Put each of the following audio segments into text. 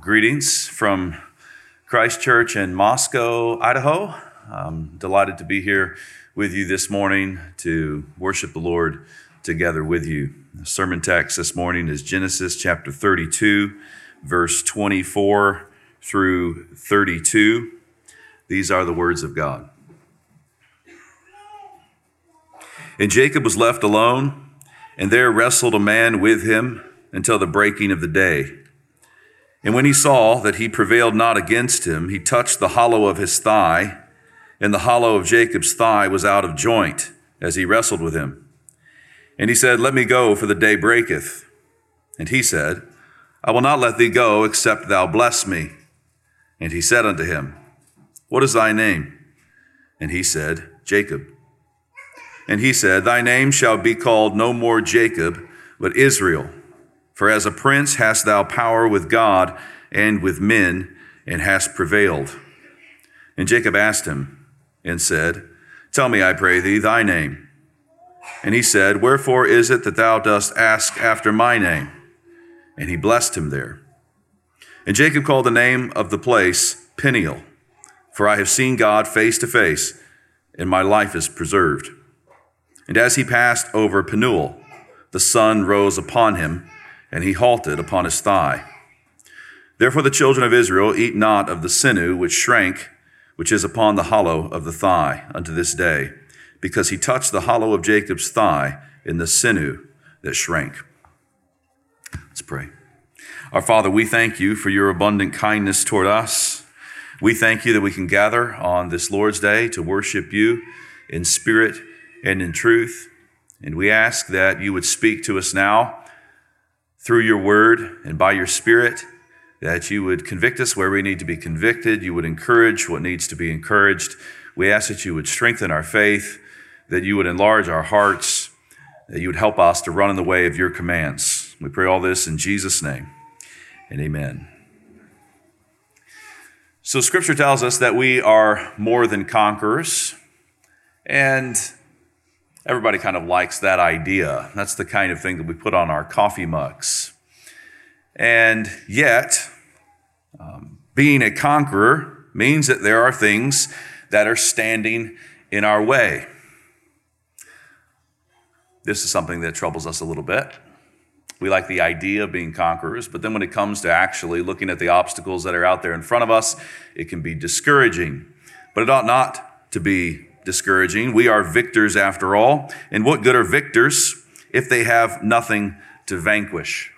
Greetings from Christ Church in Moscow, Idaho. I'm delighted to be here with you this morning to worship the Lord together with you. The sermon text this morning is Genesis chapter 32, verse 24 through 32. These are the words of God. And Jacob was left alone, and there wrestled a man with him until the breaking of the day. And when he saw that he prevailed not against him, he touched the hollow of his thigh, and the hollow of Jacob's thigh was out of joint as he wrestled with him. And he said, Let me go, for the day breaketh. And he said, I will not let thee go, except thou bless me. And he said unto him, What is thy name? And he said, Jacob. And he said, Thy name shall be called no more Jacob, but Israel for as a prince hast thou power with God and with men, and hast prevailed. And Jacob asked him and said, Tell me, I pray thee, thy name. And he said, Wherefore is it that thou dost ask after my name? And he blessed him there. And Jacob called the name of the place Peniel, for I have seen God face to face, and my life is preserved. And as he passed over Penuel, the sun rose upon him and he halted upon his thigh. Therefore the children of Israel eat not of the sinew which shrank, which is upon the hollow of the thigh unto this day, because he touched the hollow of Jacob's thigh in the sinew that shrank. Let's pray. Our Father, we thank you for your abundant kindness toward us. We thank you that we can gather on this Lord's Day to worship you in spirit and in truth. And we ask that you would speak to us now through your word and by your spirit, that you would convict us where we need to be convicted. You would encourage what needs to be encouraged. We ask that you would strengthen our faith, that you would enlarge our hearts, that you would help us to run in the way of your commands. We pray all this in Jesus' name and amen. So, scripture tells us that we are more than conquerors. And Everybody kind of likes that idea. That's the kind of thing that we put on our coffee mugs. And yet, um, being a conqueror means that there are things that are standing in our way. This is something that troubles us a little bit. We like the idea of being conquerors, but then when it comes to actually looking at the obstacles that are out there in front of us, it can be discouraging. But it ought not to be discouraging. We are victors after all. And what good are victors if they have nothing to vanquish?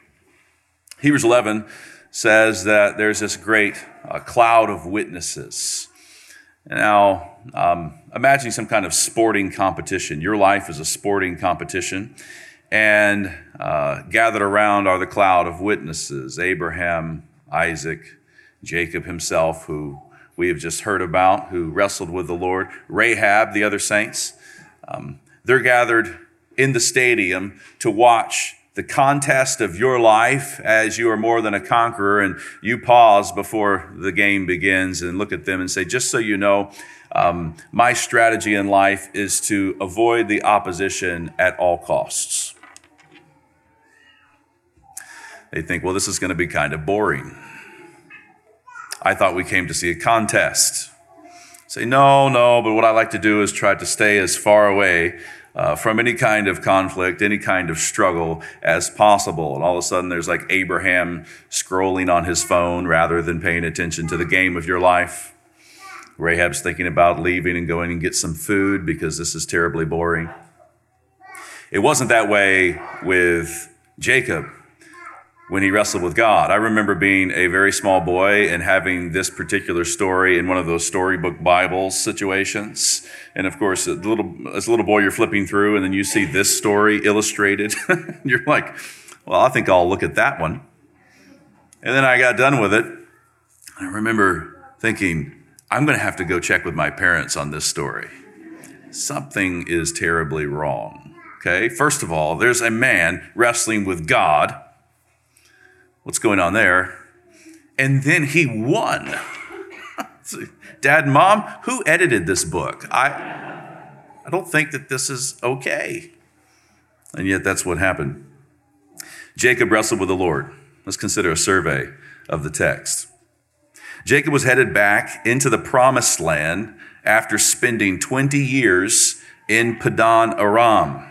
Hebrews 11 says that there's this great uh, cloud of witnesses. Now, um, imagine some kind of sporting competition. Your life is a sporting competition, and uh, gathered around are the cloud of witnesses Abraham, Isaac, Jacob himself, who we have just heard about who wrestled with the Lord, Rahab, the other saints. Um, they're gathered in the stadium to watch the contest of your life as you are more than a conqueror and you pause before the game begins and look at them and say, just so you know, um, my strategy in life is to avoid the opposition at all costs. They think, well, this is going to be kind of boring. I thought we came to see a contest. Say, no, no, but what I like to do is try to stay as far away uh, from any kind of conflict, any kind of struggle as possible. And all of a sudden, there's like Abraham scrolling on his phone rather than paying attention to the game of your life. Rahab's thinking about leaving and going and get some food because this is terribly boring. It wasn't that way with Jacob when he wrestled with God. I remember being a very small boy and having this particular story in one of those storybook Bibles situations. And of course, a little, as a little boy, you're flipping through and then you see this story illustrated. you're like, well, I think I'll look at that one. And then I got done with it. I remember thinking, I'm going to have to go check with my parents on this story. Something is terribly wrong. Okay, first of all, there's a man wrestling with God what's going on there. And then he won. Dad and mom, who edited this book? I, I don't think that this is okay. And yet that's what happened. Jacob wrestled with the Lord. Let's consider a survey of the text. Jacob was headed back into the promised land after spending 20 years in Padan Aram.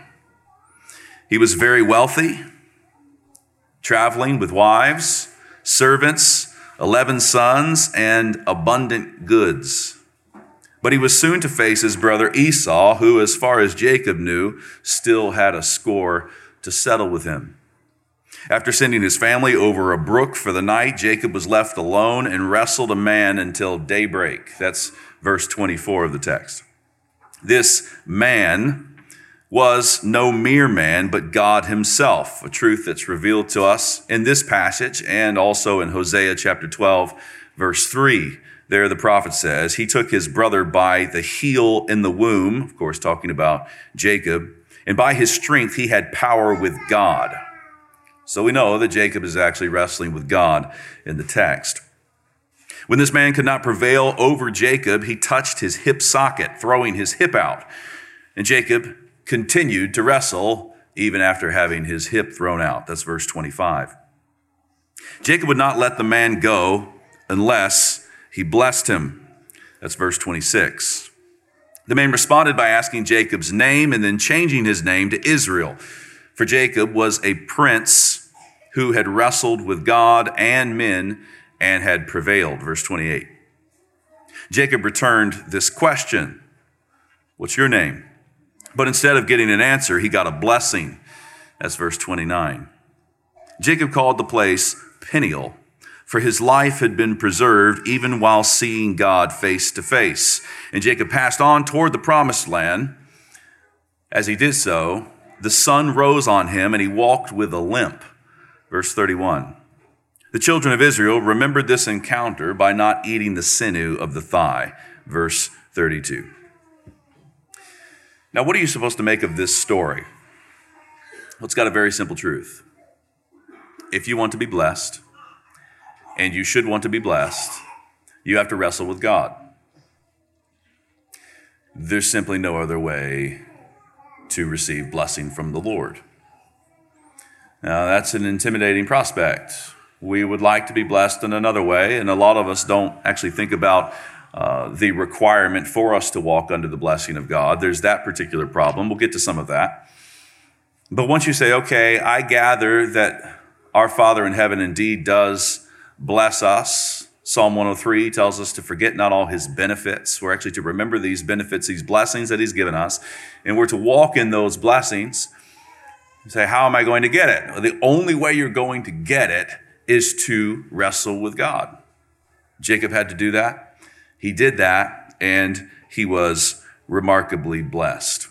He was very wealthy, traveling with wives, servants, 11 sons, and abundant goods. But he was soon to face his brother Esau, who, as far as Jacob knew, still had a score to settle with him. After sending his family over a brook for the night, Jacob was left alone and wrestled a man until daybreak. That's verse 24 of the text. This man was no mere man, but God himself, a truth that's revealed to us in this passage and also in Hosea chapter 12, verse 3. There, the prophet says, He took his brother by the heel in the womb, of course, talking about Jacob, and by his strength he had power with God. So we know that Jacob is actually wrestling with God in the text. When this man could not prevail over Jacob, he touched his hip socket, throwing his hip out. And Jacob continued to wrestle even after having his hip thrown out. That's verse 25. Jacob would not let the man go unless he blessed him. That's verse 26. The man responded by asking Jacob's name and then changing his name to Israel. For Jacob was a prince who had wrestled with God and men and had prevailed. Verse 28. Jacob returned this question What's your name? But instead of getting an answer, he got a blessing. That's verse 29. Jacob called the place Peniel, for his life had been preserved even while seeing God face to face. And Jacob passed on toward the promised land. As he did so, the sun rose on him and he walked with a limp. Verse 31. The children of Israel remembered this encounter by not eating the sinew of the thigh. Verse 32. Now, what are you supposed to make of this story? Well, it's got a very simple truth. If you want to be blessed, and you should want to be blessed, you have to wrestle with God. There's simply no other way to receive blessing from the Lord. Now, that's an intimidating prospect. We would like to be blessed in another way, and a lot of us don't actually think about uh, the requirement for us to walk under the blessing of God. There's that particular problem. We'll get to some of that. But once you say, okay, I gather that our Father in heaven indeed does bless us, Psalm 103 tells us to forget not all his benefits. We're actually to remember these benefits, these blessings that he's given us, and we're to walk in those blessings. You say, how am I going to get it? The only way you're going to get it is to wrestle with God. Jacob had to do that. He did that and he was remarkably blessed.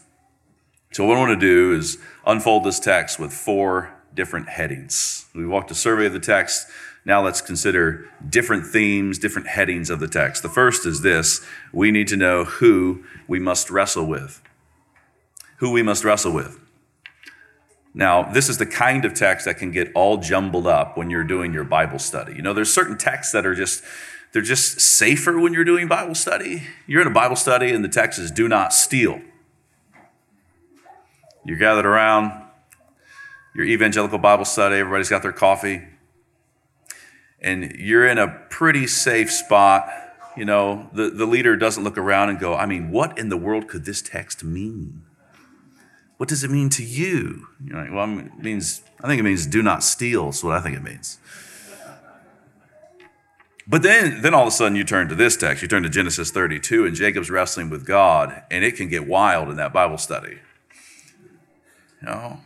So, what I want to do is unfold this text with four different headings. We walked a survey of the text. Now, let's consider different themes, different headings of the text. The first is this we need to know who we must wrestle with. Who we must wrestle with. Now, this is the kind of text that can get all jumbled up when you're doing your Bible study. You know, there's certain texts that are just they're just safer when you're doing Bible study. You're in a Bible study and the text is do not steal. You're gathered around your evangelical Bible study, everybody's got their coffee, and you're in a pretty safe spot. You know, the, the leader doesn't look around and go, I mean, what in the world could this text mean? What does it mean to you? You're like, well, it means, I think it means do not steal, is what I think it means. But then, then all of a sudden you turn to this text. You turn to Genesis 32, and Jacob's wrestling with God, and it can get wild in that Bible study. You know,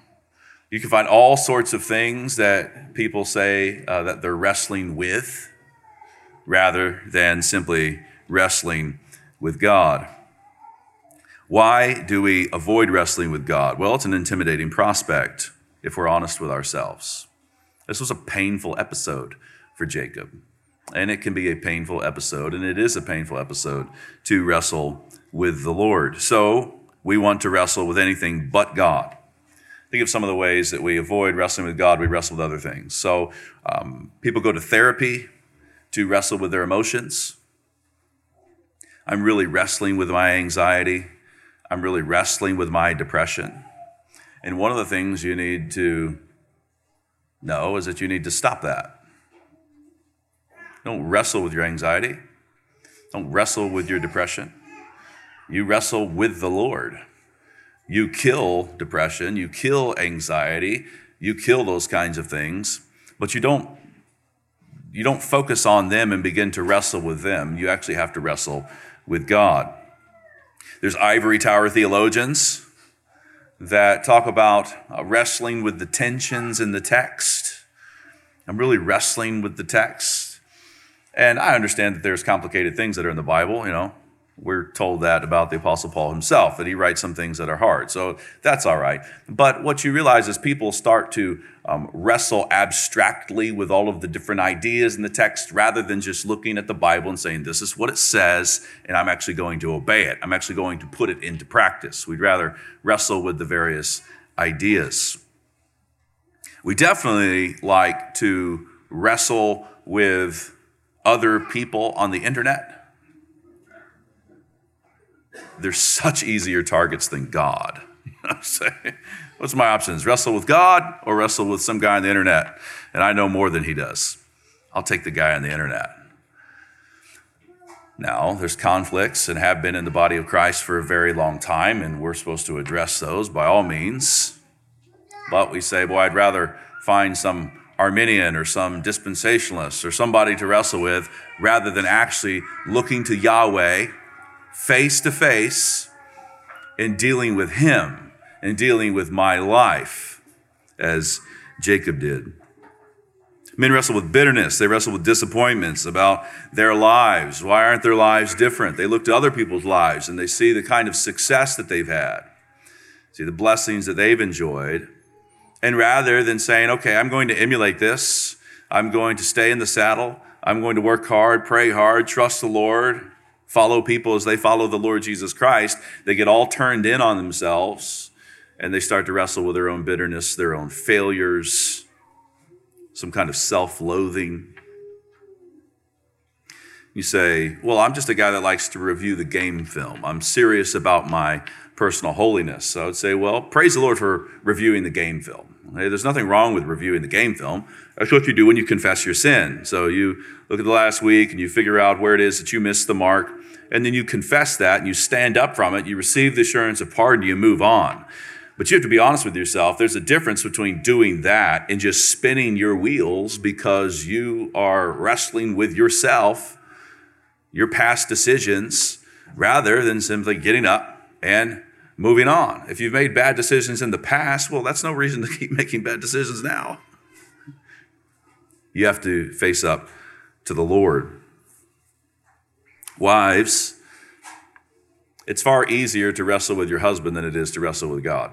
you can find all sorts of things that people say uh, that they're wrestling with, rather than simply wrestling with God. Why do we avoid wrestling with God? Well, it's an intimidating prospect if we're honest with ourselves. This was a painful episode for Jacob. And it can be a painful episode, and it is a painful episode to wrestle with the Lord. So we want to wrestle with anything but God. Think of some of the ways that we avoid wrestling with God, we wrestle with other things. So um, people go to therapy to wrestle with their emotions. I'm really wrestling with my anxiety. I'm really wrestling with my depression. And one of the things you need to know is that you need to stop that Don't wrestle with your anxiety. Don't wrestle with your depression. You wrestle with the Lord. You kill depression, you kill anxiety, you kill those kinds of things, but you don't you don't focus on them and begin to wrestle with them. You actually have to wrestle with God. There's ivory tower theologians that talk about uh, wrestling with the tensions in the text. I'm really wrestling with the text. And I understand that there's complicated things that are in the Bible, you know. We're told that about the Apostle Paul himself, that he writes some things that are hard. So that's all right. But what you realize is people start to um, wrestle abstractly with all of the different ideas in the text rather than just looking at the Bible and saying, this is what it says, and I'm actually going to obey it. I'm actually going to put it into practice. We'd rather wrestle with the various ideas. We definitely like to wrestle with other people on the internet they're such easier targets than God. What's my options? Wrestle with God or wrestle with some guy on the internet? And I know more than he does. I'll take the guy on the internet. Now, there's conflicts and have been in the body of Christ for a very long time, and we're supposed to address those by all means. But we say, boy, I'd rather find some Arminian or some dispensationalist or somebody to wrestle with rather than actually looking to Yahweh face to face and dealing with him and dealing with my life as Jacob did. Men wrestle with bitterness. They wrestle with disappointments about their lives. Why aren't their lives different? They look to other people's lives and they see the kind of success that they've had, see the blessings that they've enjoyed. And rather than saying, okay, I'm going to emulate this, I'm going to stay in the saddle, I'm going to work hard, pray hard, trust the Lord, follow people as they follow the Lord Jesus Christ, they get all turned in on themselves and they start to wrestle with their own bitterness, their own failures, some kind of self loathing. You say, Well, I'm just a guy that likes to review the game film. I'm serious about my personal holiness. So I would say, Well, praise the Lord for reviewing the game film. There's nothing wrong with reviewing the game film. That's what you do when you confess your sin. So you look at the last week and you figure out where it is that you missed the mark and then you confess that and you stand up from it, you receive the assurance of pardon, you move on. But you have to be honest with yourself. There's a difference between doing that and just spinning your wheels because you are wrestling with yourself, your past decisions, rather than simply getting up and moving on. If you've made bad decisions in the past, well, that's no reason to keep making bad decisions now. You have to face up to the Lord. Wives, it's far easier to wrestle with your husband than it is to wrestle with God.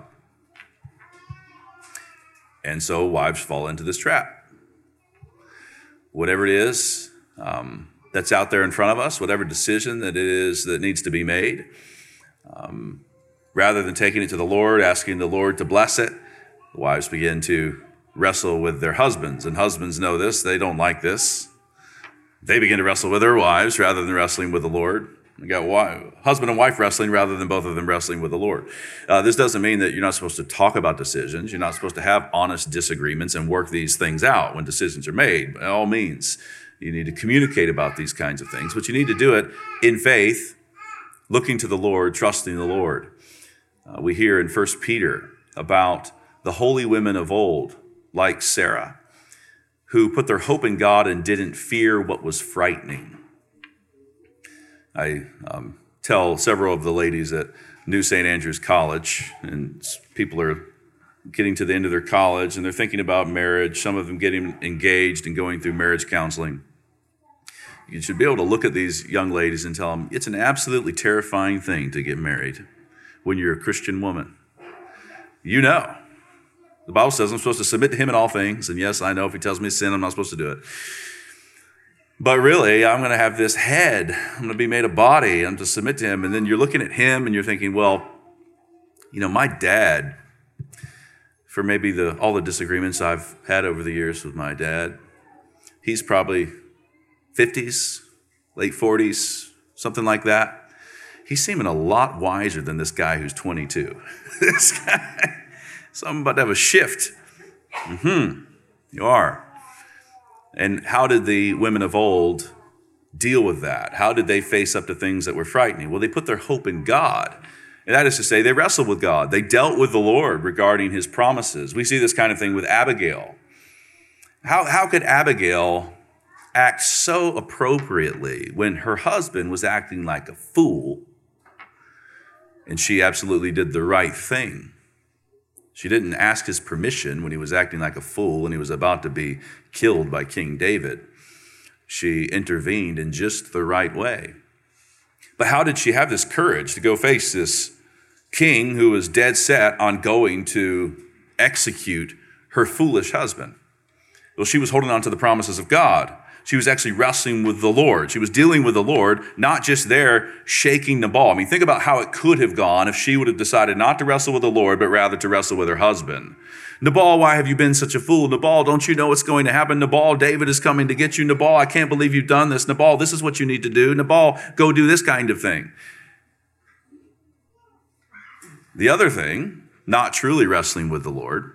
And so wives fall into this trap. Whatever it is um, that's out there in front of us, whatever decision that it is that needs to be made, um, rather than taking it to the Lord, asking the Lord to bless it, the wives begin to wrestle with their husbands. And husbands know this, they don't like this. They begin to wrestle with their wives rather than wrestling with the Lord. You got wife, husband and wife wrestling rather than both of them wrestling with the Lord. Uh, this doesn't mean that you're not supposed to talk about decisions. You're not supposed to have honest disagreements and work these things out when decisions are made. By all means, you need to communicate about these kinds of things, but you need to do it in faith, looking to the Lord, trusting the Lord. Uh, we hear in 1 Peter about the holy women of old, like Sarah who put their hope in God and didn't fear what was frightening. I um, tell several of the ladies at New St. Andrews College, and people are getting to the end of their college and they're thinking about marriage, some of them getting engaged and going through marriage counseling. You should be able to look at these young ladies and tell them it's an absolutely terrifying thing to get married when you're a Christian woman. You know, the Bible says I'm supposed to submit to him in all things. And yes, I know if he tells me sin, I'm not supposed to do it. But really, I'm going to have this head. I'm going to be made a body. I'm to submit to him. And then you're looking at him and you're thinking, well, you know, my dad, for maybe the, all the disagreements I've had over the years with my dad, he's probably 50s, late 40s, something like that. He's seeming a lot wiser than this guy who's 22. this guy. So about to have a shift. Mm-hmm. You are. And how did the women of old deal with that? How did they face up to things that were frightening? Well, they put their hope in God. And that is to say, they wrestled with God. They dealt with the Lord regarding his promises. We see this kind of thing with Abigail. How, how could Abigail act so appropriately when her husband was acting like a fool and she absolutely did the right thing? She didn't ask his permission when he was acting like a fool and he was about to be killed by King David. She intervened in just the right way. But how did she have this courage to go face this king who was dead set on going to execute her foolish husband? Well, she was holding on to the promises of God. She was actually wrestling with the Lord. She was dealing with the Lord, not just there shaking the ball. I mean, think about how it could have gone if she would have decided not to wrestle with the Lord, but rather to wrestle with her husband. Nabal, why have you been such a fool? Nabal, don't you know what's going to happen? Nabal, David is coming to get you. Nabal, I can't believe you've done this. Nabal, this is what you need to do. Nabal, go do this kind of thing. The other thing, not truly wrestling with the Lord,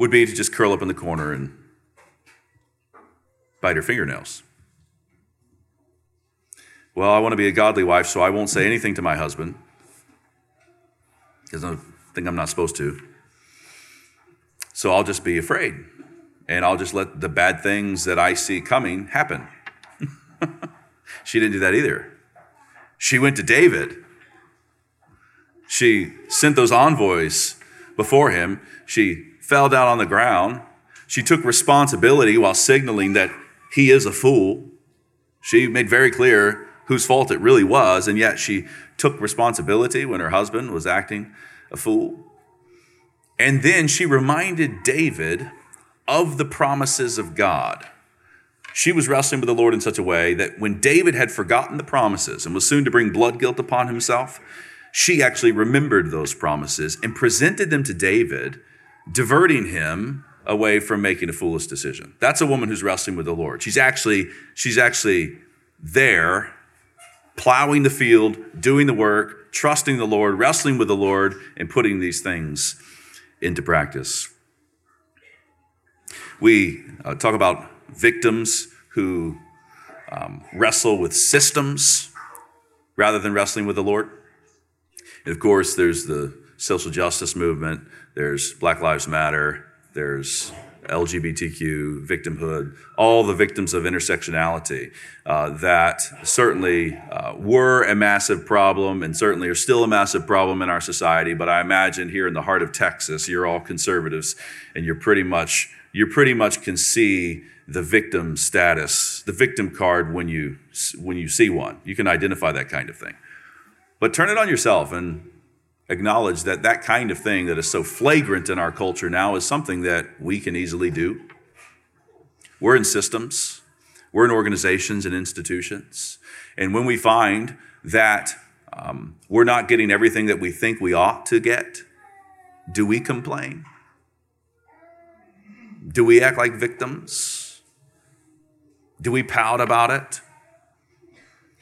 would be to just curl up in the corner and bite her fingernails. Well, I want to be a godly wife, so I won't say anything to my husband because I think I'm not supposed to. So I'll just be afraid and I'll just let the bad things that I see coming happen. she didn't do that either. She went to David. She sent those envoys before him. She fell down on the ground. She took responsibility while signaling that he is a fool. She made very clear whose fault it really was, and yet she took responsibility when her husband was acting a fool. And then she reminded David of the promises of God. She was wrestling with the Lord in such a way that when David had forgotten the promises and was soon to bring blood guilt upon himself, she actually remembered those promises and presented them to David, diverting him away from making a foolish decision. That's a woman who's wrestling with the Lord. She's actually she's actually there plowing the field, doing the work, trusting the Lord, wrestling with the Lord and putting these things into practice. We uh, talk about victims who um, wrestle with systems rather than wrestling with the Lord. And of course, there's the social justice movement, there's Black Lives Matter, there's LGBTQ victimhood, all the victims of intersectionality uh, that certainly uh, were a massive problem and certainly are still a massive problem in our society. But I imagine here in the heart of Texas, you're all conservatives and you're pretty much you pretty much can see the victim status, the victim card when you when you see one. You can identify that kind of thing. But turn it on yourself and acknowledge that that kind of thing that is so flagrant in our culture now is something that we can easily do. We're in systems, we're in organizations and institutions. And when we find that um, we're not getting everything that we think we ought to get, do we complain? Do we act like victims? Do we pout about it?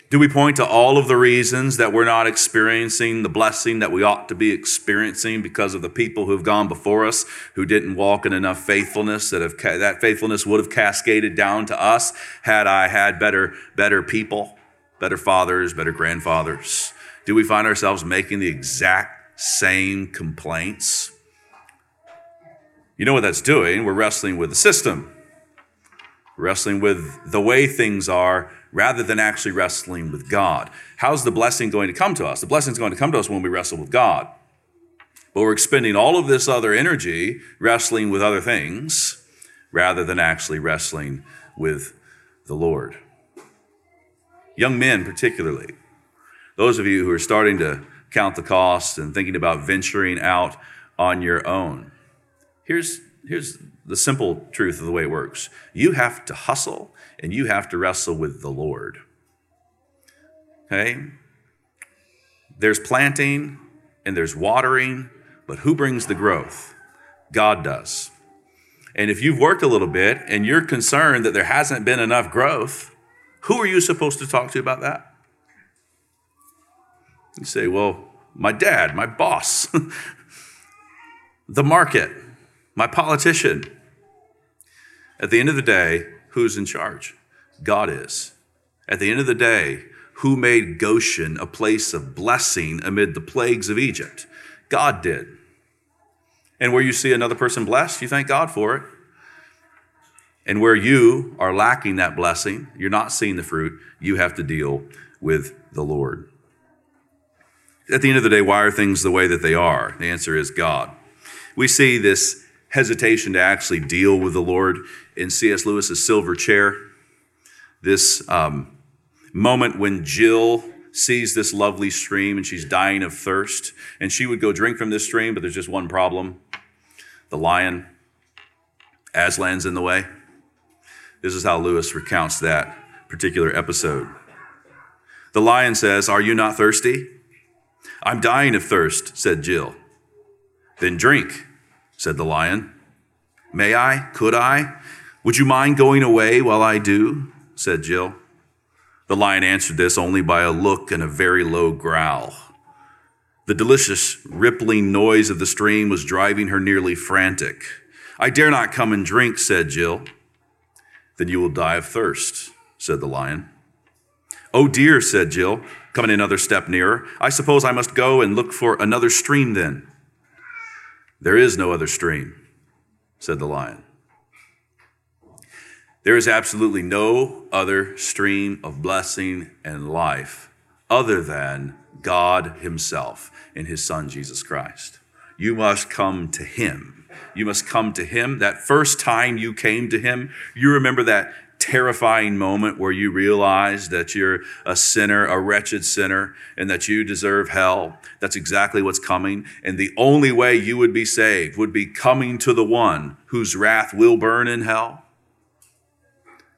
Do we point to all of the reasons that we're not experiencing the blessing that we ought to be experiencing because of the people who've gone before us who didn't walk in enough faithfulness that have that faithfulness would have cascaded down to us had I had better better people, better fathers, better grandfathers? Do we find ourselves making the exact same complaints? You know what that's doing? We're wrestling with the system. Wrestling with the way things are rather than actually wrestling with God. How's the blessing going to come to us? The blessing is going to come to us when we wrestle with God. But we're expending all of this other energy wrestling with other things rather than actually wrestling with the Lord. Young men, particularly, those of you who are starting to count the cost and thinking about venturing out on your own, here's, here's the simple truth of the way it works you have to hustle and you have to wrestle with the Lord. Okay? There's planting and there's watering, but who brings the growth? God does. And if you've worked a little bit and you're concerned that there hasn't been enough growth, who are you supposed to talk to about that? You say, well, my dad, my boss, the market, my politician. At the end of the day, Who's in charge? God is. At the end of the day, who made Goshen a place of blessing amid the plagues of Egypt? God did. And where you see another person blessed, you thank God for it. And where you are lacking that blessing, you're not seeing the fruit, you have to deal with the Lord. At the end of the day, why are things the way that they are? The answer is God. We see this hesitation to actually deal with the Lord in C.S. Lewis's Silver Chair. This um, moment when Jill sees this lovely stream and she's dying of thirst, and she would go drink from this stream, but there's just one problem the lion, Aslan's in the way. This is how Lewis recounts that particular episode. The lion says, Are you not thirsty? I'm dying of thirst, said Jill. Then drink, said the lion. May I? Could I? Would you mind going away while I do? said Jill. The lion answered this only by a look and a very low growl. The delicious rippling noise of the stream was driving her nearly frantic. I dare not come and drink, said Jill. Then you will die of thirst, said the lion. Oh dear, said Jill, coming another step nearer. I suppose I must go and look for another stream then. There is no other stream, said the lion. There is absolutely no other stream of blessing and life other than God Himself in His Son, Jesus Christ. You must come to Him. You must come to Him. That first time you came to Him, you remember that terrifying moment where you realize that you're a sinner, a wretched sinner, and that you deserve hell. That's exactly what's coming. And the only way you would be saved would be coming to the one whose wrath will burn in hell,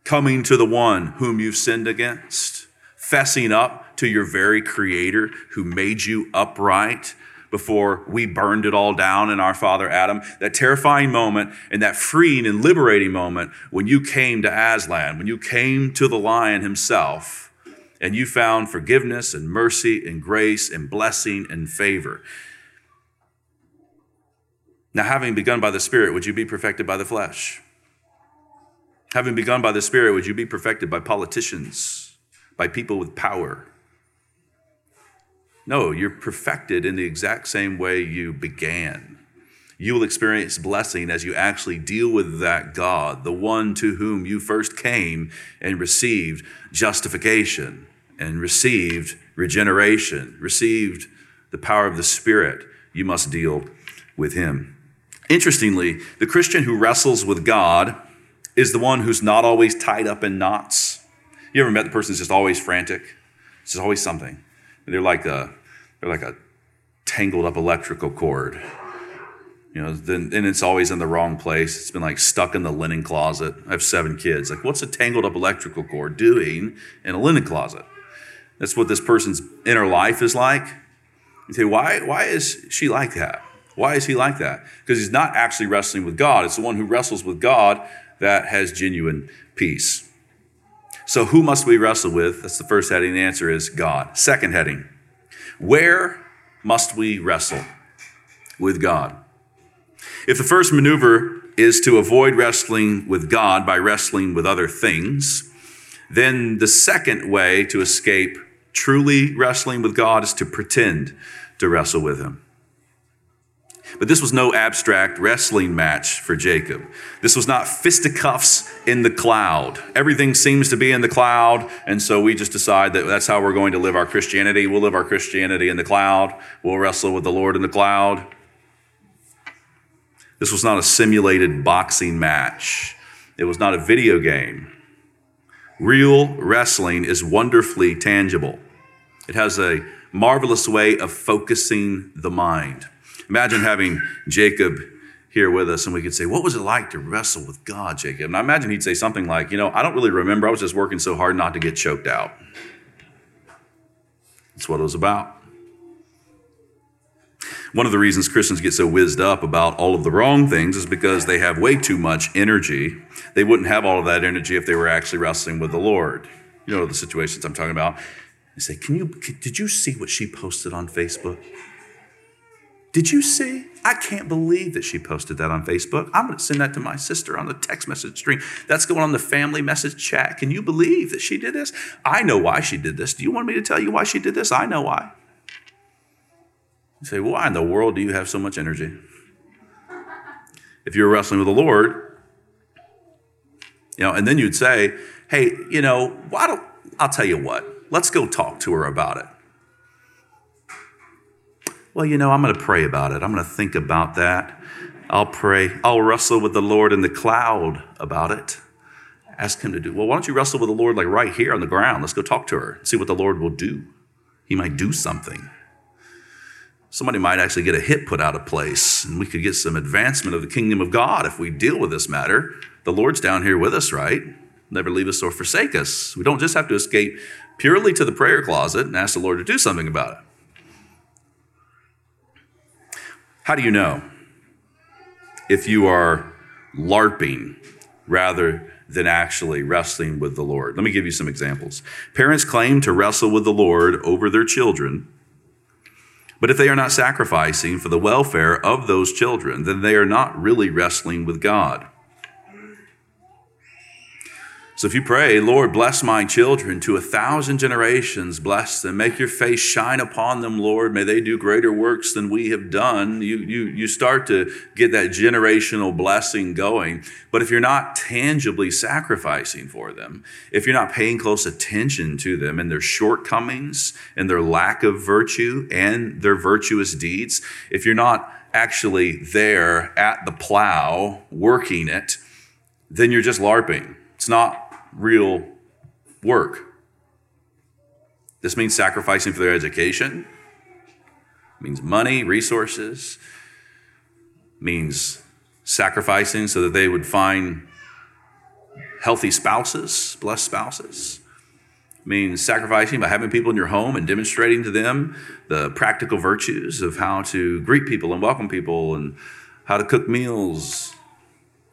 coming to the one whom you've sinned against, fessing up to your very creator who made you upright before we burned it all down in our father Adam. That terrifying moment and that freeing and liberating moment when you came to Aslan, when you came to the lion himself, and you found forgiveness and mercy and grace and blessing and favor. Now, having begun by the Spirit, would you be perfected by the flesh? Having begun by the Spirit, would you be perfected by politicians, by people with power? No, you're perfected in the exact same way you began. You will experience blessing as you actually deal with that God, the one to whom you first came and received justification and received regeneration, received the power of the Spirit. You must deal with Him. Interestingly, the Christian who wrestles with God is the one who's not always tied up in knots. You ever met the person who's just always frantic? It's just always something. They're like a they're like a tangled up electrical cord. You know, then and it's always in the wrong place. It's been like stuck in the linen closet. I have seven kids. Like, what's a tangled up electrical cord doing in a linen closet? That's what this person's inner life is like. You say, why, why is she like that? Why is he like that? Because he's not actually wrestling with God. It's the one who wrestles with God that has genuine peace. So, who must we wrestle with? That's the first heading. The answer is God. Second heading where must we wrestle with God? If the first maneuver is to avoid wrestling with God by wrestling with other things, then the second way to escape truly wrestling with God is to pretend to wrestle with Him. But this was no abstract wrestling match for Jacob. This was not fisticuffs in the cloud. Everything seems to be in the cloud, and so we just decide that that's how we're going to live our Christianity. We'll live our Christianity in the cloud. We'll wrestle with the Lord in the cloud. This was not a simulated boxing match. It was not a video game. Real wrestling is wonderfully tangible. It has a marvelous way of focusing the mind. Imagine having Jacob here with us and we could say, What was it like to wrestle with God, Jacob? And I imagine he'd say something like, You know, I don't really remember. I was just working so hard not to get choked out. That's what it was about. One of the reasons Christians get so whizzed up about all of the wrong things is because they have way too much energy. They wouldn't have all of that energy if they were actually wrestling with the Lord. You know the situations I'm talking about. They say, "Can you? Did you see what she posted on Facebook? Did you see? I can't believe that she posted that on Facebook. I'm going to send that to my sister on the text message stream. That's going on the family message chat. Can you believe that she did this? I know why she did this. Do you want me to tell you why she did this? I know why. You say, why in the world do you have so much energy? If you're wrestling with the Lord, you know, and then you'd say, hey, you know, why don't, I'll tell you what, let's go talk to her about it. Well, you know, I'm going to pray about it. I'm going to think about that. I'll pray. I'll wrestle with the Lord in the cloud about it. Ask him to do. Well, why don't you wrestle with the Lord like right here on the ground? Let's go talk to her. See what the Lord will do. He might do something. Somebody might actually get a hit put out of place, and we could get some advancement of the kingdom of God if we deal with this matter. The Lord's down here with us, right? Never leave us or forsake us. We don't just have to escape purely to the prayer closet and ask the Lord to do something about it. How do you know if you are LARPing rather than actually wrestling with the Lord? Let me give you some examples. Parents claim to wrestle with the Lord over their children, but if they are not sacrificing for the welfare of those children, then they are not really wrestling with God. So if you pray, Lord, bless my children to a thousand generations, bless them, make your face shine upon them, Lord. May they do greater works than we have done. You, you, you start to get that generational blessing going. But if you're not tangibly sacrificing for them, if you're not paying close attention to them and their shortcomings and their lack of virtue and their virtuous deeds, if you're not actually there at the plow working it, then you're just LARPing. It's not real work. This means sacrificing for their education, it means money, resources, it means sacrificing so that they would find healthy spouses, blessed spouses. It means sacrificing by having people in your home and demonstrating to them the practical virtues of how to greet people and welcome people and how to cook meals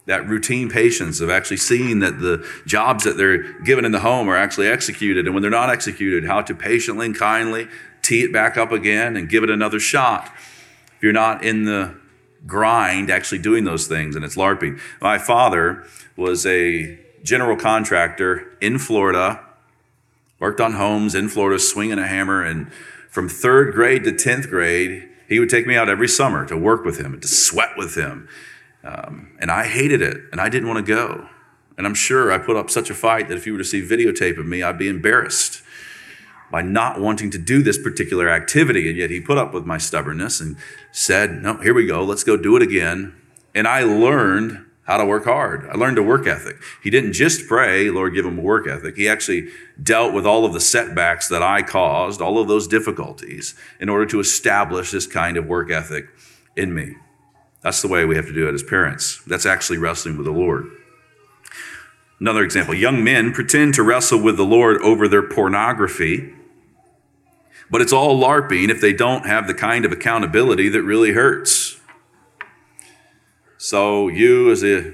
that routine patience of actually seeing that the jobs that they're given in the home are actually executed. And when they're not executed, how to patiently and kindly tee it back up again and give it another shot. If you're not in the grind actually doing those things and it's LARPing. My father was a general contractor in Florida, worked on homes in Florida, swinging a hammer. And from third grade to 10th grade, he would take me out every summer to work with him and to sweat with him um, and I hated it and I didn't want to go. And I'm sure I put up such a fight that if you were to see videotape of me, I'd be embarrassed by not wanting to do this particular activity. And yet he put up with my stubbornness and said, No, here we go, let's go do it again. And I learned how to work hard. I learned a work ethic. He didn't just pray, Lord, give him a work ethic. He actually dealt with all of the setbacks that I caused, all of those difficulties, in order to establish this kind of work ethic in me. That's the way we have to do it as parents. That's actually wrestling with the Lord. Another example young men pretend to wrestle with the Lord over their pornography, but it's all LARPing if they don't have the kind of accountability that really hurts. So, you as a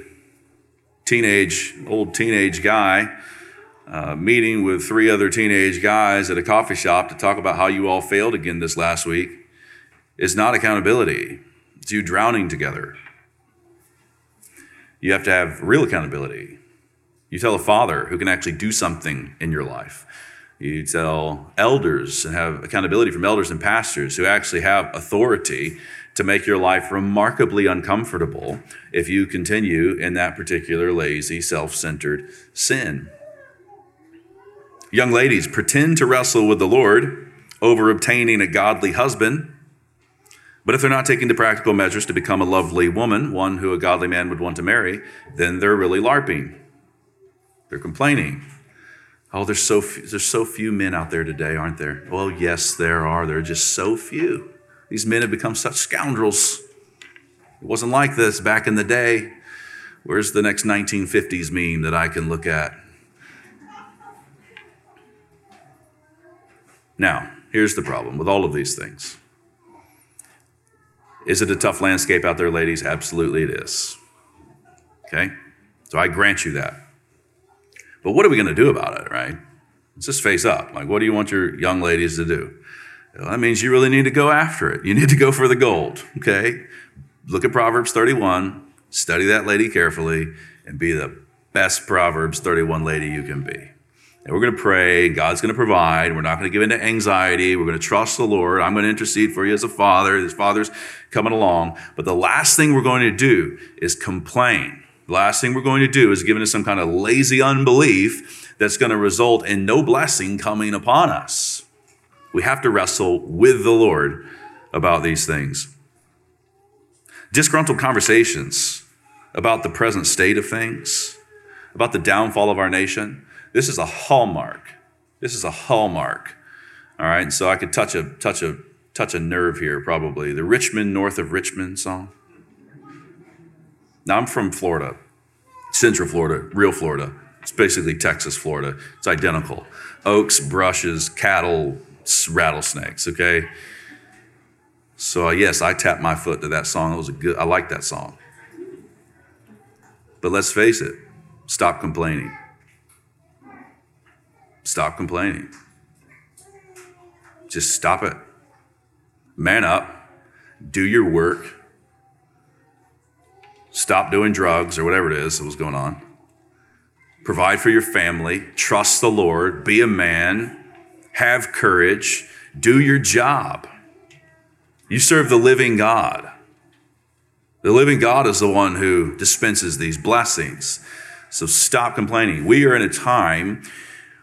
teenage, old teenage guy, uh, meeting with three other teenage guys at a coffee shop to talk about how you all failed again this last week is not accountability. You drowning together. You have to have real accountability. You tell a father who can actually do something in your life. You tell elders and have accountability from elders and pastors who actually have authority to make your life remarkably uncomfortable if you continue in that particular lazy, self centered sin. Young ladies, pretend to wrestle with the Lord over obtaining a godly husband but if they're not taking the practical measures to become a lovely woman, one who a godly man would want to marry, then they're really LARPing. They're complaining. Oh, there's so few, there's so few men out there today, aren't there? Well, yes, there are. There are just so few. These men have become such scoundrels. It wasn't like this back in the day. Where's the next 1950s meme that I can look at? Now, here's the problem with all of these things. Is it a tough landscape out there, ladies? Absolutely, it is. Okay? So I grant you that. But what are we going to do about it, right? Let's just face up. Like, what do you want your young ladies to do? Well, that means you really need to go after it. You need to go for the gold, okay? Look at Proverbs 31, study that lady carefully, and be the best Proverbs 31 lady you can be. And we're going to pray. God's going to provide. We're not going to give into anxiety. We're going to trust the Lord. I'm going to intercede for you as a father. This father's coming along. But the last thing we're going to do is complain. The last thing we're going to do is give into some kind of lazy unbelief that's going to result in no blessing coming upon us. We have to wrestle with the Lord about these things. Disgruntled conversations about the present state of things, about the downfall of our nation. This is a hallmark. This is a hallmark. All right, so I could touch a touch a touch a nerve here probably. The Rich Men north of Richmond song. Now I'm from Florida, Central Florida, real Florida. It's basically Texas, Florida. It's identical. Oaks, brushes, cattle, rattlesnakes. Okay. So uh, yes, I tapped my foot to that song. It was a good. I like that song. But let's face it. Stop complaining. Stop complaining. Just stop it. Man up. Do your work. Stop doing drugs or whatever it is that was going on. Provide for your family. Trust the Lord. Be a man. Have courage. Do your job. You serve the living God. The living God is the one who dispenses these blessings. So stop complaining. We are in a time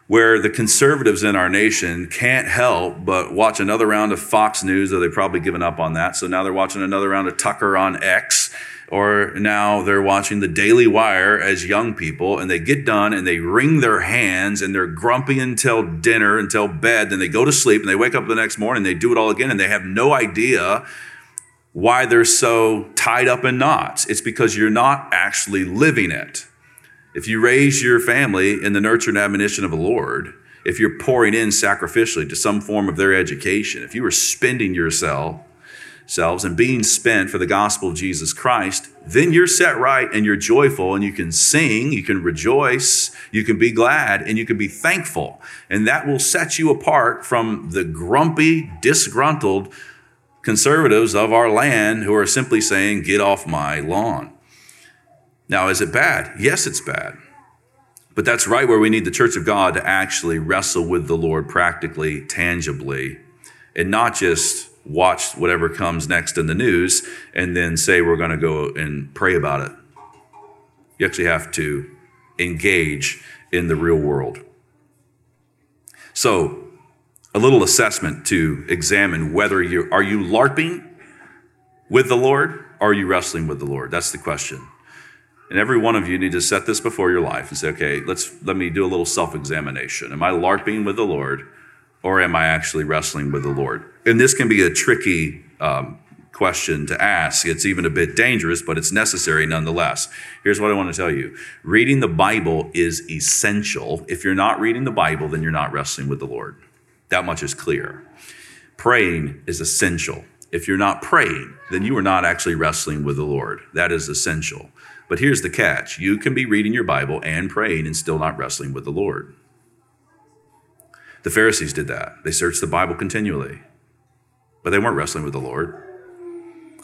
where the conservatives in our nation can't help but watch another round of Fox News, though they've probably given up on that. So now they're watching another round of Tucker on X, or now they're watching the Daily Wire as young people, and they get done and they wring their hands and they're grumpy until dinner, until bed, then they go to sleep and they wake up the next morning, they do it all again, and they have no idea why they're so tied up in knots. It's because you're not actually living it. If you raise your family in the nurture and admonition of the Lord, if you're pouring in sacrificially to some form of their education, if you are spending yourself selves and being spent for the gospel of Jesus Christ, then you're set right and you're joyful and you can sing, you can rejoice, you can be glad, and you can be thankful. And that will set you apart from the grumpy, disgruntled conservatives of our land who are simply saying, Get off my lawn. Now, is it bad? Yes, it's bad. But that's right where we need the church of God to actually wrestle with the Lord practically, tangibly, and not just watch whatever comes next in the news and then say we're going to go and pray about it. You actually have to engage in the real world. So, a little assessment to examine whether you are you larping with the Lord or are you wrestling with the Lord? That's the question. And every one of you need to set this before your life and say, okay, let's let me do a little self-examination. Am I LARPing with the Lord, or am I actually wrestling with the Lord? And this can be a tricky um, question to ask. It's even a bit dangerous, but it's necessary nonetheless. Here's what I want to tell you reading the Bible is essential. If you're not reading the Bible, then you're not wrestling with the Lord. That much is clear. Praying is essential. If you're not praying, then you are not actually wrestling with the Lord. That is essential. But here's the catch you can be reading your Bible and praying and still not wrestling with the Lord. The Pharisees did that. They searched the Bible continually, but they weren't wrestling with the Lord.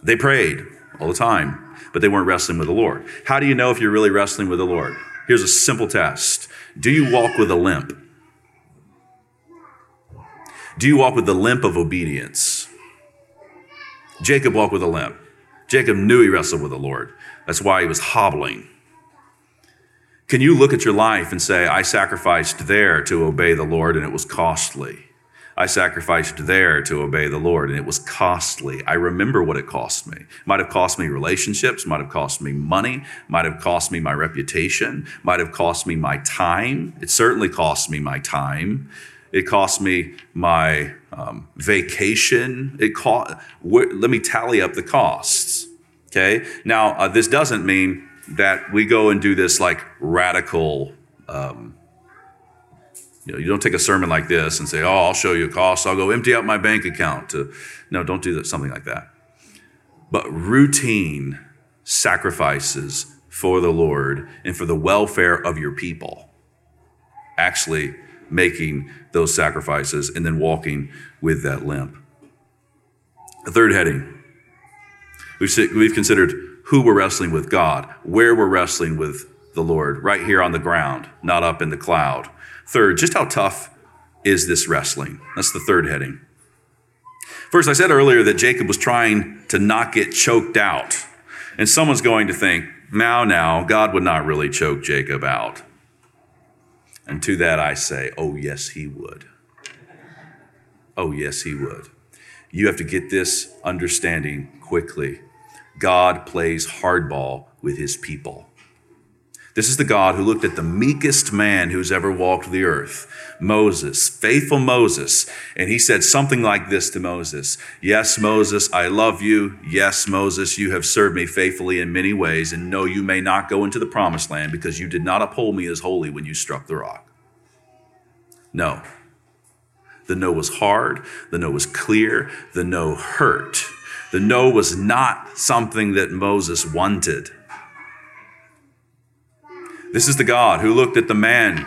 They prayed all the time, but they weren't wrestling with the Lord. How do you know if you're really wrestling with the Lord? Here's a simple test Do you walk with a limp? Do you walk with the limp of obedience? Jacob walked with a limp. Jacob knew he wrestled with the Lord. That's why he was hobbling. Can you look at your life and say, I sacrificed there to obey the Lord and it was costly? I sacrificed there to obey the Lord and it was costly. I remember what it cost me. Might have cost me relationships, might have cost me money, might have cost me my reputation, might have cost me my time. It certainly cost me my time. It cost me my um, vacation. It cost. Let me tally up the costs. Okay. Now, uh, this doesn't mean that we go and do this like radical. Um, you know, you don't take a sermon like this and say, "Oh, I'll show you a cost. I'll go empty out my bank account." To no, don't do that. Something like that. But routine sacrifices for the Lord and for the welfare of your people actually making those sacrifices and then walking with that limp. The third heading we've, considered who we're wrestling with God, where we're wrestling with the Lord, right here on the ground, not up in the cloud. Third, just how tough is this wrestling? That's the third heading. First, I said earlier that Jacob was trying to not get choked out. And someone's going to think, now, now, God would not really choke Jacob out. And to that I say, oh, yes, he would. Oh, yes, he would. You have to get this understanding quickly. God plays hardball with his people. This is the God who looked at the meekest man who's ever walked the earth, Moses, faithful Moses, and he said something like this to Moses Yes, Moses, I love you. Yes, Moses, you have served me faithfully in many ways, and no, you may not go into the promised land because you did not uphold me as holy when you struck the rock. No. The no was hard, the no was clear, the no hurt. The no was not something that Moses wanted. This is the God who looked at the man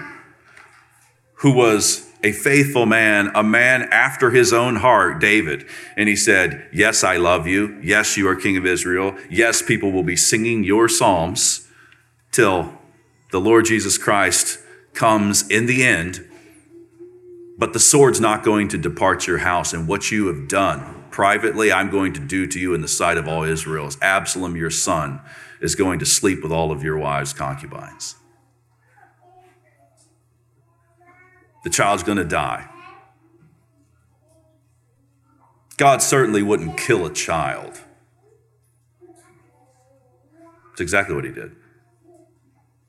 who was a faithful man, a man after his own heart, David. And he said, Yes, I love you. Yes, you are king of Israel. Yes, people will be singing your psalms till the Lord Jesus Christ comes in the end. But the sword's not going to depart your house, and what you have done privately, I'm going to do to you in the sight of all Israel. As Absalom, your son, is going to sleep with all of your wives' concubines. The child's going to die. God certainly wouldn't kill a child. It's exactly what he did.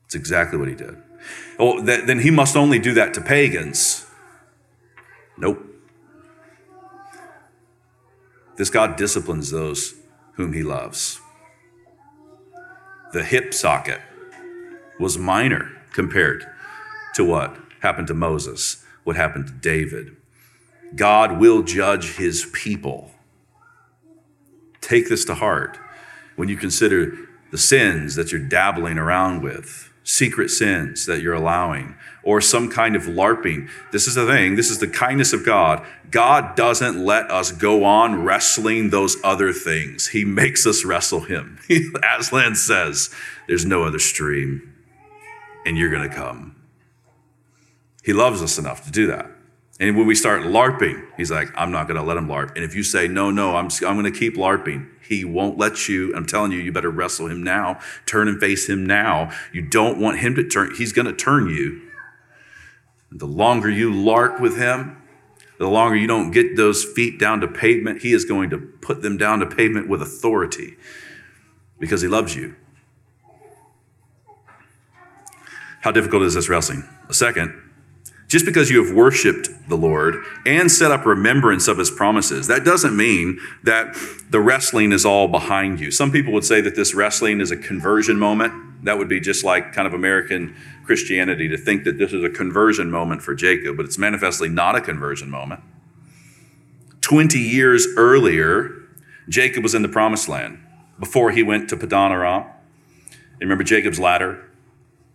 It's exactly what he did. Oh, then he must only do that to pagans. Nope. This God disciplines those whom he loves the hip socket was minor compared to what happened to Moses, what happened to David. God will judge his people. Take this to heart when you consider the sins that you're dabbling around with, secret sins that you're allowing, or some kind of LARPing. This is the thing, this is the kindness of God. God doesn't let us go on wrestling those other things, He makes us wrestle Him. Aslan says, There's no other stream, and you're going to come. He loves us enough to do that. And when we start LARPing, he's like, I'm not going to let him LARP. And if you say, no, no, I'm, I'm going to keep LARPing, he won't let you. I'm telling you, you better wrestle him now. Turn and face him now. You don't want him to turn. He's going to turn you. The longer you LARP with him, the longer you don't get those feet down to pavement, he is going to put them down to pavement with authority because he loves you. How difficult is this wrestling? A second, just because you have worshiped the Lord and set up remembrance of his promises, that doesn't mean that the wrestling is all behind you. Some people would say that this wrestling is a conversion moment. That would be just like kind of American Christianity to think that this is a conversion moment for Jacob, but it's manifestly not a conversion moment. 20 years earlier, Jacob was in the promised land before he went to Padan Aram. remember Jacob's ladder?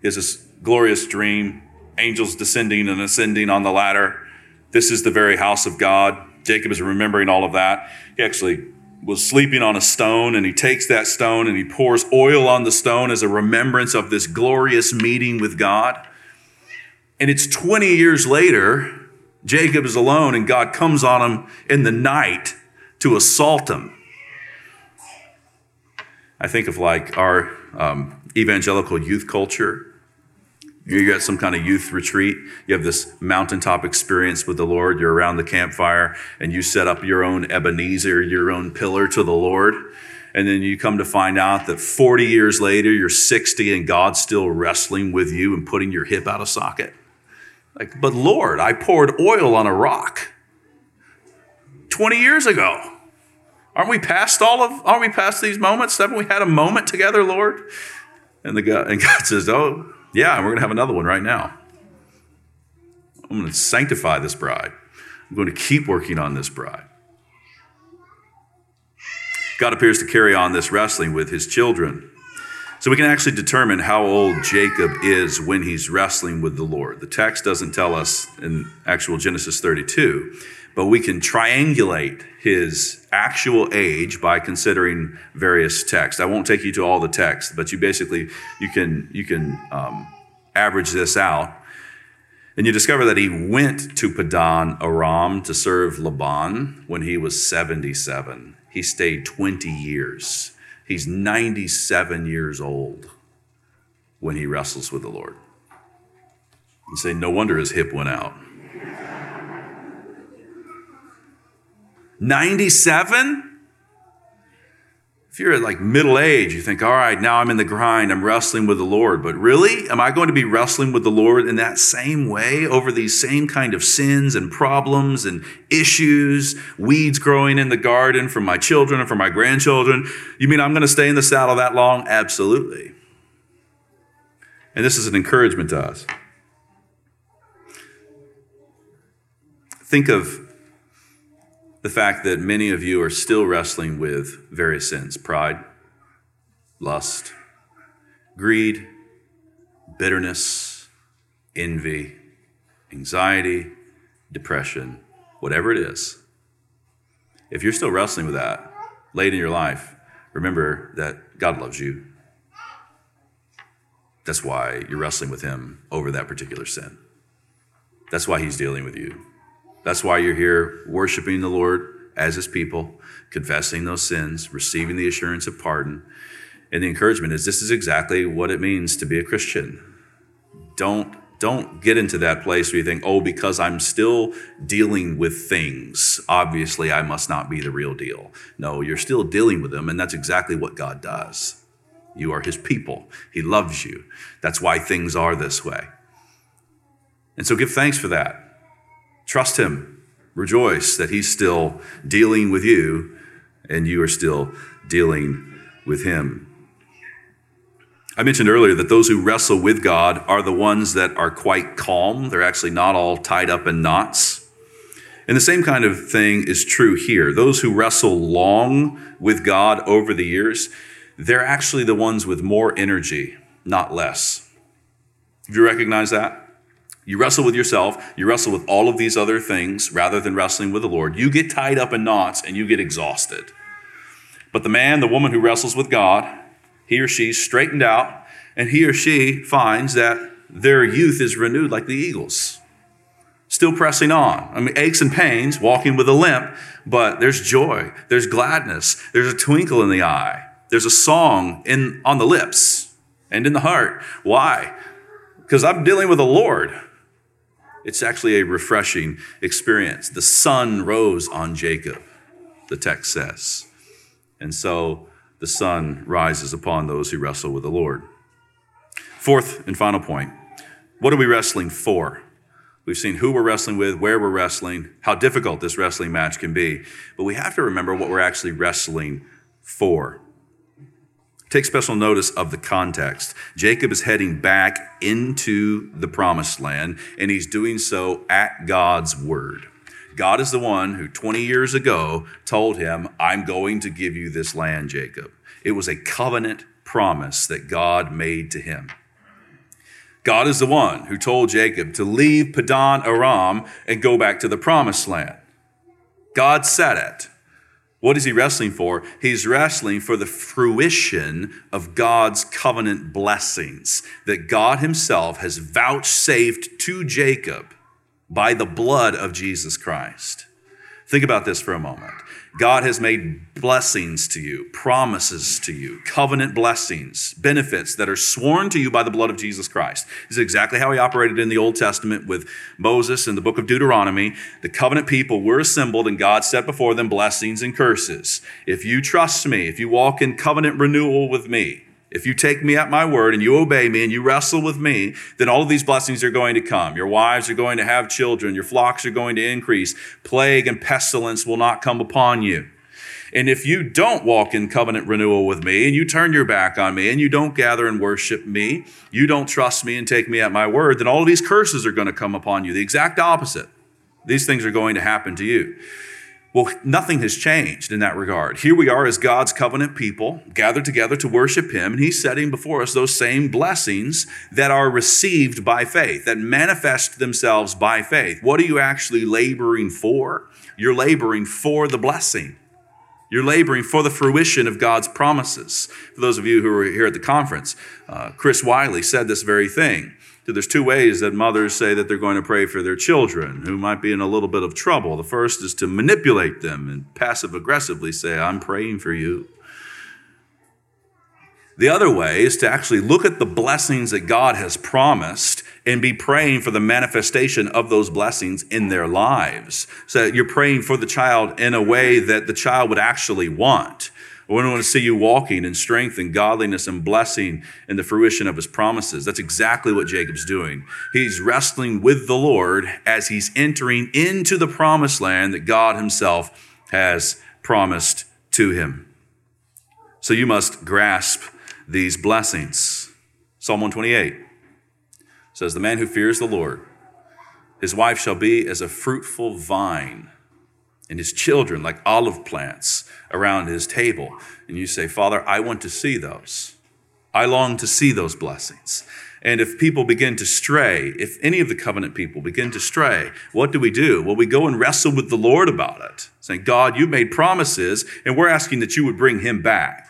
He has this glorious dream, angels descending and ascending on the ladder. This is the very house of God. Jacob is remembering all of that. He actually was sleeping on a stone and he takes that stone and he pours oil on the stone as a remembrance of this glorious meeting with God. And it's 20 years later, Jacob is alone and God comes on him in the night to assault him. I think of like our um, evangelical youth culture you're at some kind of youth retreat. You have this mountaintop experience with the Lord. You're around the campfire and you set up your own Ebenezer, your own pillar to the Lord. And then you come to find out that 40 years later, you're 60 and God's still wrestling with you and putting your hip out of socket. Like, but Lord, I poured oil on a rock 20 years ago. Aren't we past all of, aren't we past these moments? Haven't we had a moment together, Lord? And the God, and God says, Oh, yeah, we're going to have another one right now. I'm going to sanctify this bride. I'm going to keep working on this bride. God appears to carry on this wrestling with his children. So we can actually determine how old Jacob is when he's wrestling with the Lord. The text doesn't tell us in actual Genesis 32, but we can triangulate his actual age by considering various texts. I won't take you to all the texts, but you basically you can you can um, average this out, and you discover that he went to Padan Aram to serve Laban when he was 77. He stayed 20 years. He's 97 years old when he wrestles with the Lord. You say, no wonder his hip went out. 97? If you're at like middle age, you think, all right, now I'm in the grind, I'm wrestling with the Lord. But really, am I going to be wrestling with the Lord in that same way over these same kind of sins and problems and issues, weeds growing in the garden for my children and for my grandchildren? You mean I'm going to stay in the saddle that long? Absolutely. And this is an encouragement to us. Think of the fact that many of you are still wrestling with various sins pride, lust, greed, bitterness, envy, anxiety, depression, whatever it is. If you're still wrestling with that late in your life, remember that God loves you. That's why you're wrestling with Him over that particular sin. That's why He's dealing with you. That's why you're here worshiping the Lord as his people, confessing those sins, receiving the assurance of pardon. And the encouragement is this is exactly what it means to be a Christian. Don't don't get into that place where you think, oh, because I'm still dealing with things, obviously I must not be the real deal. No, you're still dealing with them, and that's exactly what God does. You are his people. He loves you. That's why things are this way. And so give thanks for that. Trust Him. Rejoice that He's still dealing with you and you are still dealing with Him. I mentioned earlier that those who wrestle with God are the ones that are quite calm. They're actually not all tied up in knots. And the same kind of thing is true here. Those who wrestle long with God over the years, they're actually the ones with more energy, not less. Do you recognize that? You wrestle with yourself, you wrestle with all of these other things rather than wrestling with the Lord. You get tied up in knots and you get exhausted. But the man, the woman who wrestles with God, he or she's straightened out, and he or she finds that their youth is renewed like the eagles. Still pressing on. I mean, aches and pains, walking with a limp, but there's joy, there's gladness, there's a twinkle in the eye, there's a song in, on the lips and in the heart. Why? Because I'm dealing with the Lord. It's actually a refreshing experience. The sun rose on Jacob, the text says. And so the sun rises upon those who wrestle with the Lord. Fourth and final point what are we wrestling for? We've seen who we're wrestling with, where we're wrestling, how difficult this wrestling match can be. But we have to remember what we're actually wrestling for. Take special notice of the context. Jacob is heading back into the promised land, and he's doing so at God's word. God is the one who 20 years ago told him, I'm going to give you this land, Jacob. It was a covenant promise that God made to him. God is the one who told Jacob to leave Padan Aram and go back to the promised land. God said it. What is he wrestling for? He's wrestling for the fruition of God's covenant blessings that God himself has vouchsafed to Jacob by the blood of Jesus Christ. Think about this for a moment. God has made blessings to you, promises to you, covenant blessings, benefits that are sworn to you by the blood of Jesus Christ. This is exactly how he operated in the Old Testament with Moses in the book of Deuteronomy. The covenant people were assembled and God set before them blessings and curses. If you trust me, if you walk in covenant renewal with me, if you take me at my word and you obey me and you wrestle with me, then all of these blessings are going to come. Your wives are going to have children. Your flocks are going to increase. Plague and pestilence will not come upon you. And if you don't walk in covenant renewal with me and you turn your back on me and you don't gather and worship me, you don't trust me and take me at my word, then all of these curses are going to come upon you. The exact opposite. These things are going to happen to you. Well, nothing has changed in that regard. Here we are as God's covenant people, gathered together to worship Him, and He's setting before us those same blessings that are received by faith, that manifest themselves by faith. What are you actually laboring for? You're laboring for the blessing. You're laboring for the fruition of God's promises. For those of you who were here at the conference, uh, Chris Wiley said this very thing. There's two ways that mothers say that they're going to pray for their children who might be in a little bit of trouble. The first is to manipulate them and passive aggressively say, I'm praying for you. The other way is to actually look at the blessings that God has promised and be praying for the manifestation of those blessings in their lives. So you're praying for the child in a way that the child would actually want. We want to see you walking in strength and godliness and blessing in the fruition of his promises. That's exactly what Jacob's doing. He's wrestling with the Lord as he's entering into the promised land that God himself has promised to him. So you must grasp these blessings. Psalm 128 says, The man who fears the Lord, his wife shall be as a fruitful vine and his children like olive plants around his table. And you say, Father, I want to see those. I long to see those blessings. And if people begin to stray, if any of the covenant people begin to stray, what do we do? Well, we go and wrestle with the Lord about it, saying, God, you made promises, and we're asking that you would bring him back.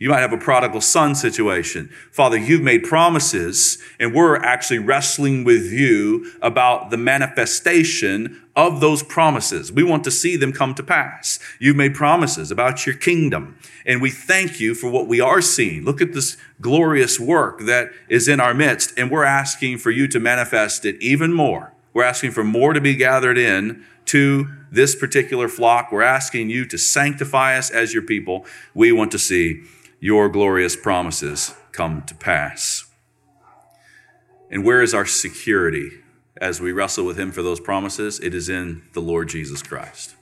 You might have a prodigal son situation. Father, you've made promises, and we're actually wrestling with you about the manifestation of those promises. We want to see them come to pass. You've made promises about your kingdom, and we thank you for what we are seeing. Look at this glorious work that is in our midst, and we're asking for you to manifest it even more. We're asking for more to be gathered in to this particular flock. We're asking you to sanctify us as your people. We want to see your glorious promises come to pass. And where is our security as we wrestle with Him for those promises? It is in the Lord Jesus Christ.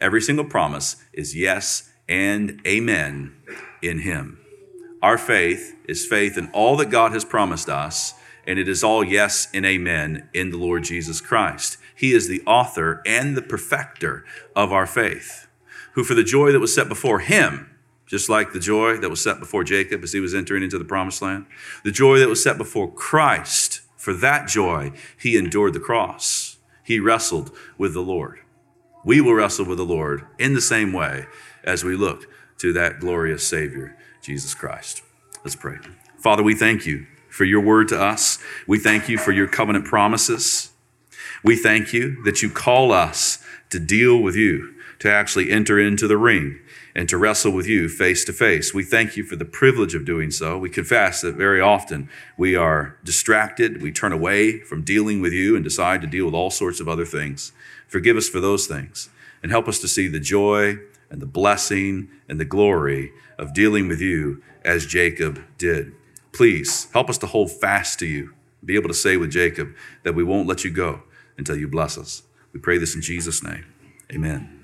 Every single promise is yes and amen in Him. Our faith is faith in all that God has promised us, and it is all yes and amen in the Lord Jesus Christ. He is the author and the perfecter of our faith, who for the joy that was set before Him, just like the joy that was set before Jacob as he was entering into the promised land, the joy that was set before Christ, for that joy, he endured the cross. He wrestled with the Lord. We will wrestle with the Lord in the same way as we look to that glorious Savior, Jesus Christ. Let's pray. Father, we thank you for your word to us. We thank you for your covenant promises. We thank you that you call us to deal with you, to actually enter into the ring and to wrestle with you face to face. We thank you for the privilege of doing so. We confess that very often we are distracted. We turn away from dealing with you and decide to deal with all sorts of other things. Forgive us for those things and help us to see the joy and the blessing and the glory of dealing with you as Jacob did. Please help us to hold fast to you, be able to say with Jacob that we won't let you go until you bless us. We pray this in Jesus' name. Amen.